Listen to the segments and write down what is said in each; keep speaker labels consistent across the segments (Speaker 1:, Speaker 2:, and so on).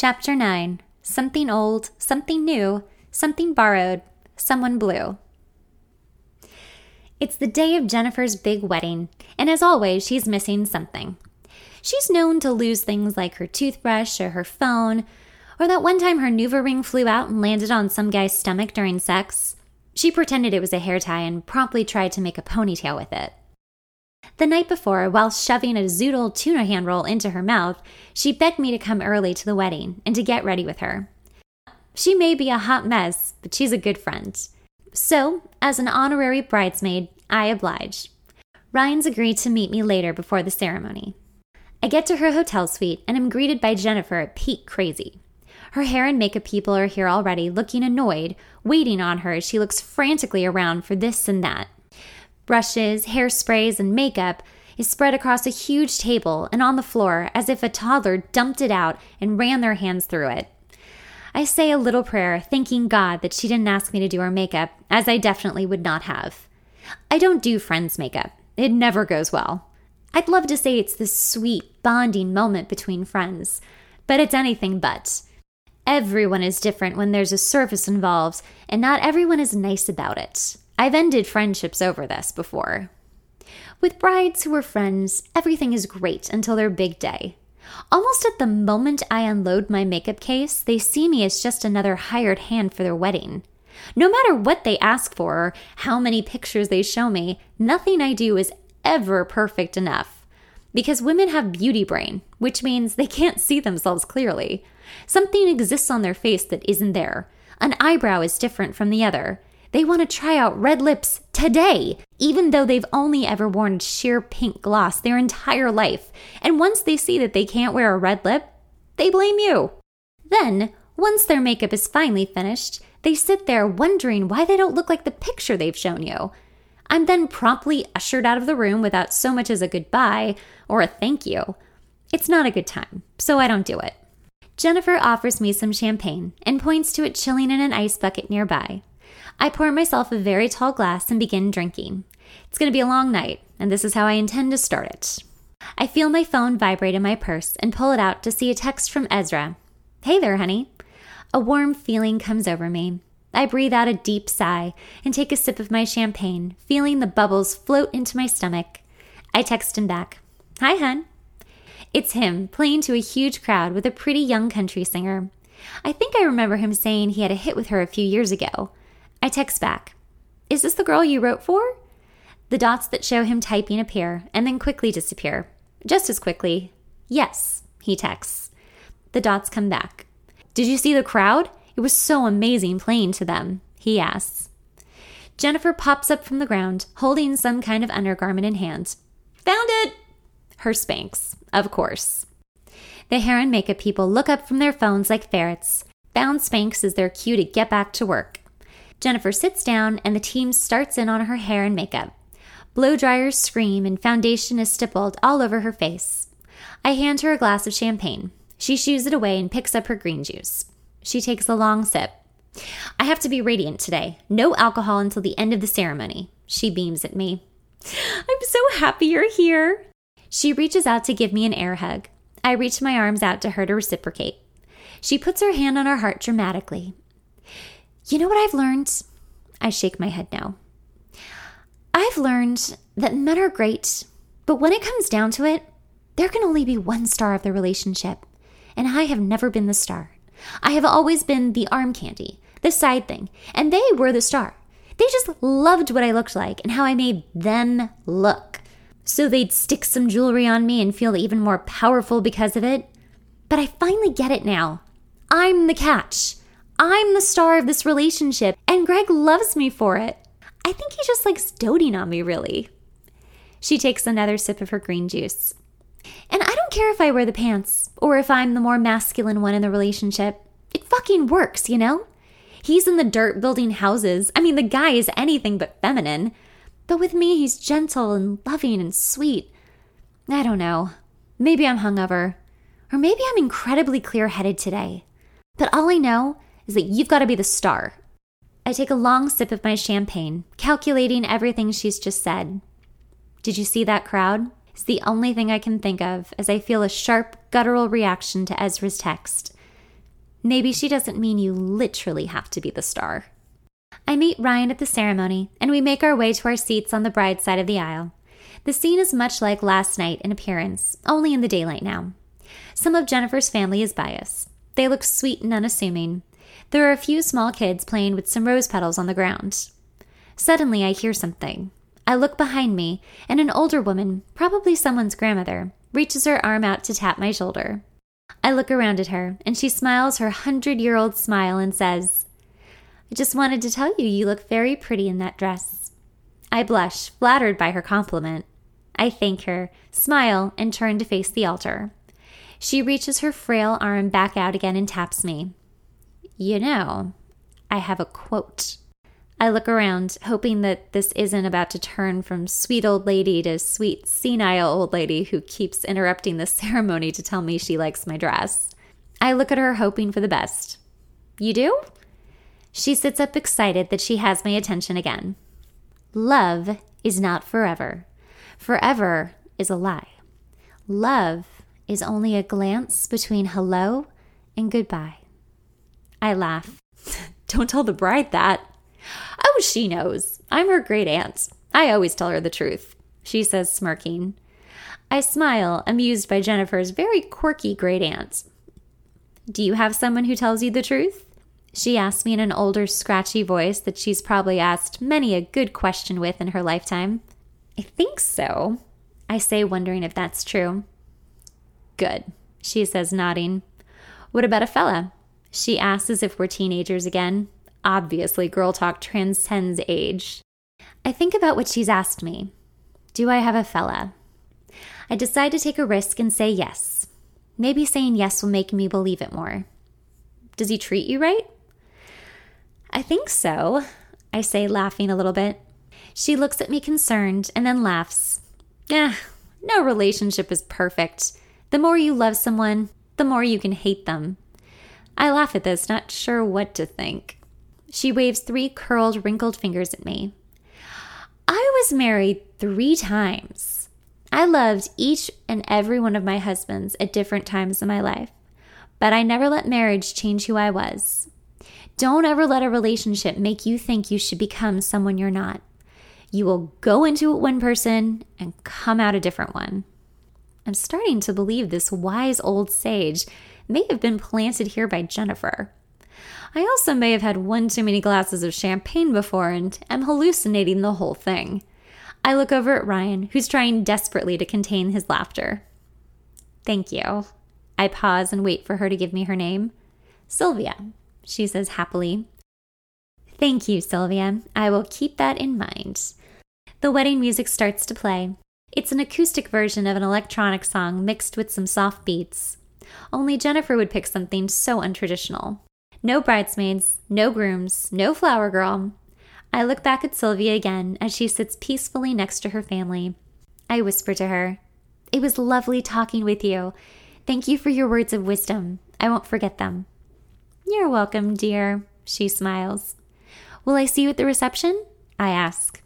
Speaker 1: Chapter 9 Something Old, Something New, Something Borrowed, Someone Blue. It's the day of Jennifer's big wedding, and as always, she's missing something. She's known to lose things like her toothbrush or her phone, or that one time her Nuva ring flew out and landed on some guy's stomach during sex. She pretended it was a hair tie and promptly tried to make a ponytail with it. The night before, while shoving a zoodle tuna hand roll into her mouth, she begged me to come early to the wedding and to get ready with her. She may be a hot mess, but she's a good friend. So, as an honorary bridesmaid, I oblige. Ryan's agreed to meet me later before the ceremony. I get to her hotel suite and am greeted by Jennifer at peak crazy. Her hair and makeup people are here already, looking annoyed, waiting on her as she looks frantically around for this and that brushes, hairsprays, and makeup is spread across a huge table and on the floor as if a toddler dumped it out and ran their hands through it. I say a little prayer, thanking God that she didn't ask me to do her makeup, as I definitely would not have. I don't do friends' makeup, it never goes well. I'd love to say it's this sweet, bonding moment between friends, but it's anything but. Everyone is different when there's a service involved, and not everyone is nice about it. I've ended friendships over this before. With brides who are friends, everything is great until their big day. Almost at the moment I unload my makeup case, they see me as just another hired hand for their wedding. No matter what they ask for or how many pictures they show me, nothing I do is ever perfect enough. Because women have beauty brain, which means they can't see themselves clearly. Something exists on their face that isn't there. An eyebrow is different from the other. They want to try out red lips today, even though they've only ever worn sheer pink gloss their entire life. And once they see that they can't wear a red lip, they blame you. Then, once their makeup is finally finished, they sit there wondering why they don't look like the picture they've shown you. I'm then promptly ushered out of the room without so much as a goodbye or a thank you. It's not a good time, so I don't do it. Jennifer offers me some champagne and points to it chilling in an ice bucket nearby. I pour myself a very tall glass and begin drinking. It's going to be a long night, and this is how I intend to start it. I feel my phone vibrate in my purse and pull it out to see a text from Ezra. Hey there, honey. A warm feeling comes over me. I breathe out a deep sigh and take a sip of my champagne, feeling the bubbles float into my stomach. I text him back. Hi, hun. It's him playing to a huge crowd with a pretty young country singer. I think I remember him saying he had a hit with her a few years ago. I text back, Is this the girl you wrote for? The dots that show him typing appear and then quickly disappear. Just as quickly, Yes, he texts. The dots come back. Did you see the crowd? It was so amazing playing to them, he asks. Jennifer pops up from the ground, holding some kind of undergarment in hand. Found it! Her Spanx, of course. The hair and makeup people look up from their phones like ferrets. Found Spanx is their cue to get back to work. Jennifer sits down and the team starts in on her hair and makeup. Blow dryers scream and foundation is stippled all over her face. I hand her a glass of champagne. She shoos it away and picks up her green juice. She takes a long sip. I have to be radiant today. No alcohol until the end of the ceremony. She beams at me. I'm so happy you're here. She reaches out to give me an air hug. I reach my arms out to her to reciprocate. She puts her hand on her heart dramatically you know what I've learned? I shake my head no. I've learned that men are great, but when it comes down to it, there can only be one star of the relationship. And I have never been the star. I have always been the arm candy, the side thing, and they were the star. They just loved what I looked like and how I made them look. So they'd stick some jewelry on me and feel even more powerful because of it. But I finally get it now. I'm the catch. I'm the star of this relationship, and Greg loves me for it. I think he just likes doting on me, really. She takes another sip of her green juice. And I don't care if I wear the pants or if I'm the more masculine one in the relationship. It fucking works, you know? He's in the dirt building houses. I mean, the guy is anything but feminine. But with me, he's gentle and loving and sweet. I don't know. Maybe I'm hungover. Or maybe I'm incredibly clear headed today. But all I know is that you've got to be the star. I take a long sip of my champagne, calculating everything she's just said. Did you see that crowd? It's the only thing I can think of as I feel a sharp, guttural reaction to Ezra's text. maybe she doesn't mean you literally have to be the star. I meet Ryan at the ceremony, and we make our way to our seats on the bride's side of the aisle. The scene is much like last night in appearance, only in the daylight now. Some of Jennifer's family is us. They look sweet and unassuming. There are a few small kids playing with some rose petals on the ground. Suddenly, I hear something. I look behind me, and an older woman, probably someone's grandmother, reaches her arm out to tap my shoulder. I look around at her, and she smiles her hundred year old smile and says, I just wanted to tell you you look very pretty in that dress. I blush, flattered by her compliment. I thank her, smile, and turn to face the altar. She reaches her frail arm back out again and taps me. You know, I have a quote. I look around, hoping that this isn't about to turn from sweet old lady to sweet senile old lady who keeps interrupting the ceremony to tell me she likes my dress. I look at her, hoping for the best. You do? She sits up excited that she has my attention again. Love is not forever. Forever is a lie. Love is only a glance between hello and goodbye. I laugh. Don't tell the bride that. Oh, she knows. I'm her great aunt. I always tell her the truth, she says, smirking. I smile, amused by Jennifer's very quirky great aunt. Do you have someone who tells you the truth? She asks me in an older, scratchy voice that she's probably asked many a good question with in her lifetime. I think so, I say, wondering if that's true. Good, she says, nodding. What about a fella? She asks as if we're teenagers again. Obviously, girl talk transcends age. I think about what she's asked me. Do I have a fella? I decide to take a risk and say yes. Maybe saying yes will make me believe it more. Does he treat you right? I think so, I say, laughing a little bit. She looks at me concerned and then laughs. Eh, no relationship is perfect. The more you love someone, the more you can hate them. I laugh at this, not sure what to think. She waves three curled, wrinkled fingers at me. I was married three times. I loved each and every one of my husbands at different times in my life, but I never let marriage change who I was. Don't ever let a relationship make you think you should become someone you're not. You will go into it one person and come out a different one. I'm starting to believe this wise old sage may have been planted here by Jennifer. I also may have had one too many glasses of champagne before and am hallucinating the whole thing. I look over at Ryan, who's trying desperately to contain his laughter. Thank you. I pause and wait for her to give me her name. Sylvia, she says happily. Thank you, Sylvia. I will keep that in mind. The wedding music starts to play. It's an acoustic version of an electronic song mixed with some soft beats. Only Jennifer would pick something so untraditional. No bridesmaids, no grooms, no flower girl. I look back at Sylvia again as she sits peacefully next to her family. I whisper to her, It was lovely talking with you. Thank you for your words of wisdom. I won't forget them. You're welcome, dear, she smiles. Will I see you at the reception? I ask.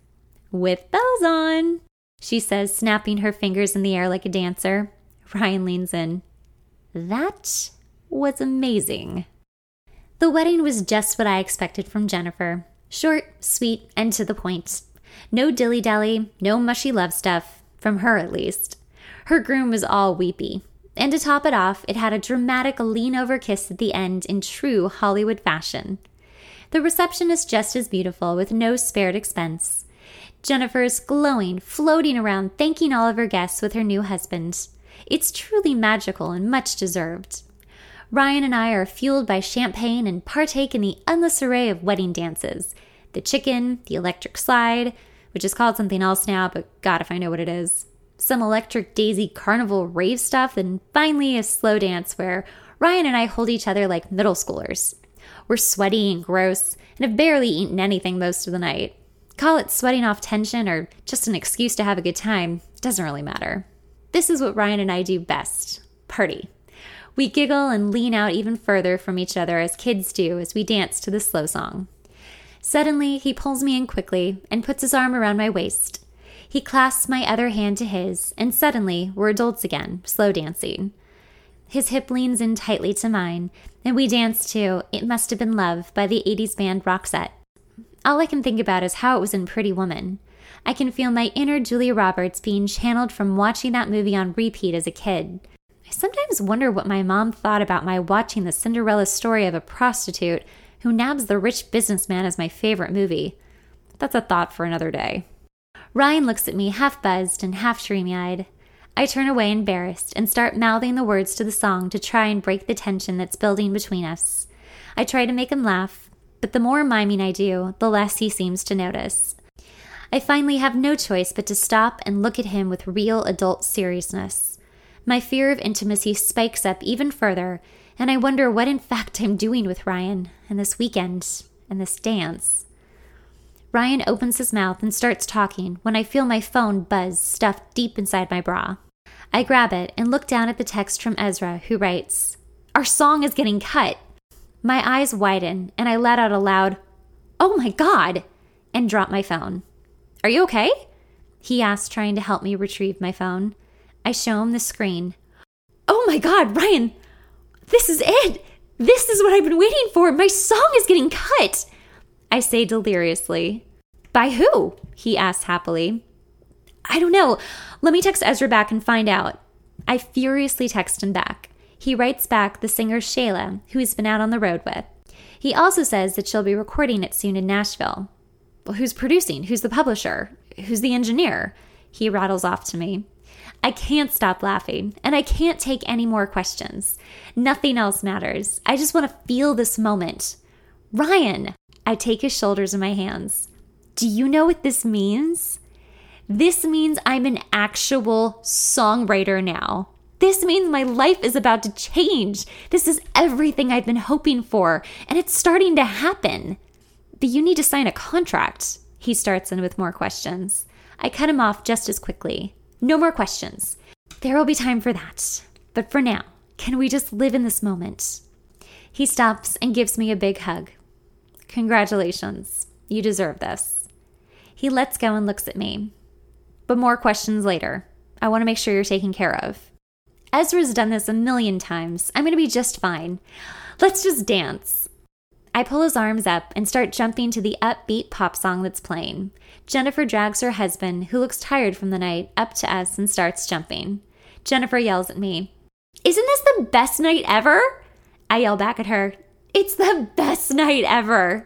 Speaker 1: With bells on, she says, snapping her fingers in the air like a dancer. Ryan leans in. That was amazing. The wedding was just what I expected from Jennifer short, sweet, and to the point. No dilly dally, no mushy love stuff, from her at least. Her groom was all weepy, and to top it off, it had a dramatic lean over kiss at the end in true Hollywood fashion. The reception is just as beautiful, with no spared expense. Jennifer is glowing, floating around, thanking all of her guests with her new husband. It's truly magical and much deserved. Ryan and I are fueled by champagne and partake in the endless array of wedding dances the chicken, the electric slide, which is called something else now, but God, if I know what it is some electric daisy carnival rave stuff, and finally a slow dance where Ryan and I hold each other like middle schoolers. We're sweaty and gross and have barely eaten anything most of the night. Call it sweating off tension or just an excuse to have a good time, doesn't really matter. This is what Ryan and I do best party. We giggle and lean out even further from each other as kids do as we dance to the slow song. Suddenly, he pulls me in quickly and puts his arm around my waist. He clasps my other hand to his, and suddenly we're adults again, slow dancing. His hip leans in tightly to mine, and we dance to It Must Have Been Love by the 80s band Roxette. All I can think about is how it was in Pretty Woman. I can feel my inner Julia Roberts being channeled from watching that movie on repeat as a kid. I sometimes wonder what my mom thought about my watching the Cinderella story of a prostitute who nabs the rich businessman as my favorite movie. That's a thought for another day. Ryan looks at me half buzzed and half dreamy eyed. I turn away embarrassed and start mouthing the words to the song to try and break the tension that's building between us. I try to make him laugh, but the more miming I do, the less he seems to notice. I finally have no choice but to stop and look at him with real adult seriousness. My fear of intimacy spikes up even further, and I wonder what in fact I'm doing with Ryan and this weekend and this dance. Ryan opens his mouth and starts talking when I feel my phone buzz stuffed deep inside my bra. I grab it and look down at the text from Ezra, who writes, Our song is getting cut. My eyes widen and I let out a loud, Oh my God, and drop my phone. Are you okay? He asks, trying to help me retrieve my phone. I show him the screen. Oh my God, Ryan, this is it. This is what I've been waiting for. My song is getting cut. I say deliriously. By who? He asks happily. I don't know. Let me text Ezra back and find out. I furiously text him back. He writes back the singer Shayla, who he's been out on the road with. He also says that she'll be recording it soon in Nashville. Well, who's producing? Who's the publisher? Who's the engineer? He rattles off to me. I can't stop laughing, and I can't take any more questions. Nothing else matters. I just want to feel this moment. Ryan! I take his shoulders in my hands. Do you know what this means? This means I'm an actual songwriter now. This means my life is about to change. This is everything I've been hoping for, and it's starting to happen. But you need to sign a contract. He starts in with more questions. I cut him off just as quickly. No more questions. There will be time for that. But for now, can we just live in this moment? He stops and gives me a big hug. Congratulations. You deserve this. He lets go and looks at me. But more questions later. I want to make sure you're taken care of. Ezra's done this a million times. I'm going to be just fine. Let's just dance. I pull his arms up and start jumping to the upbeat pop song that's playing. Jennifer drags her husband, who looks tired from the night, up to us and starts jumping. Jennifer yells at me, Isn't this the best night ever? I yell back at her, It's the best night ever.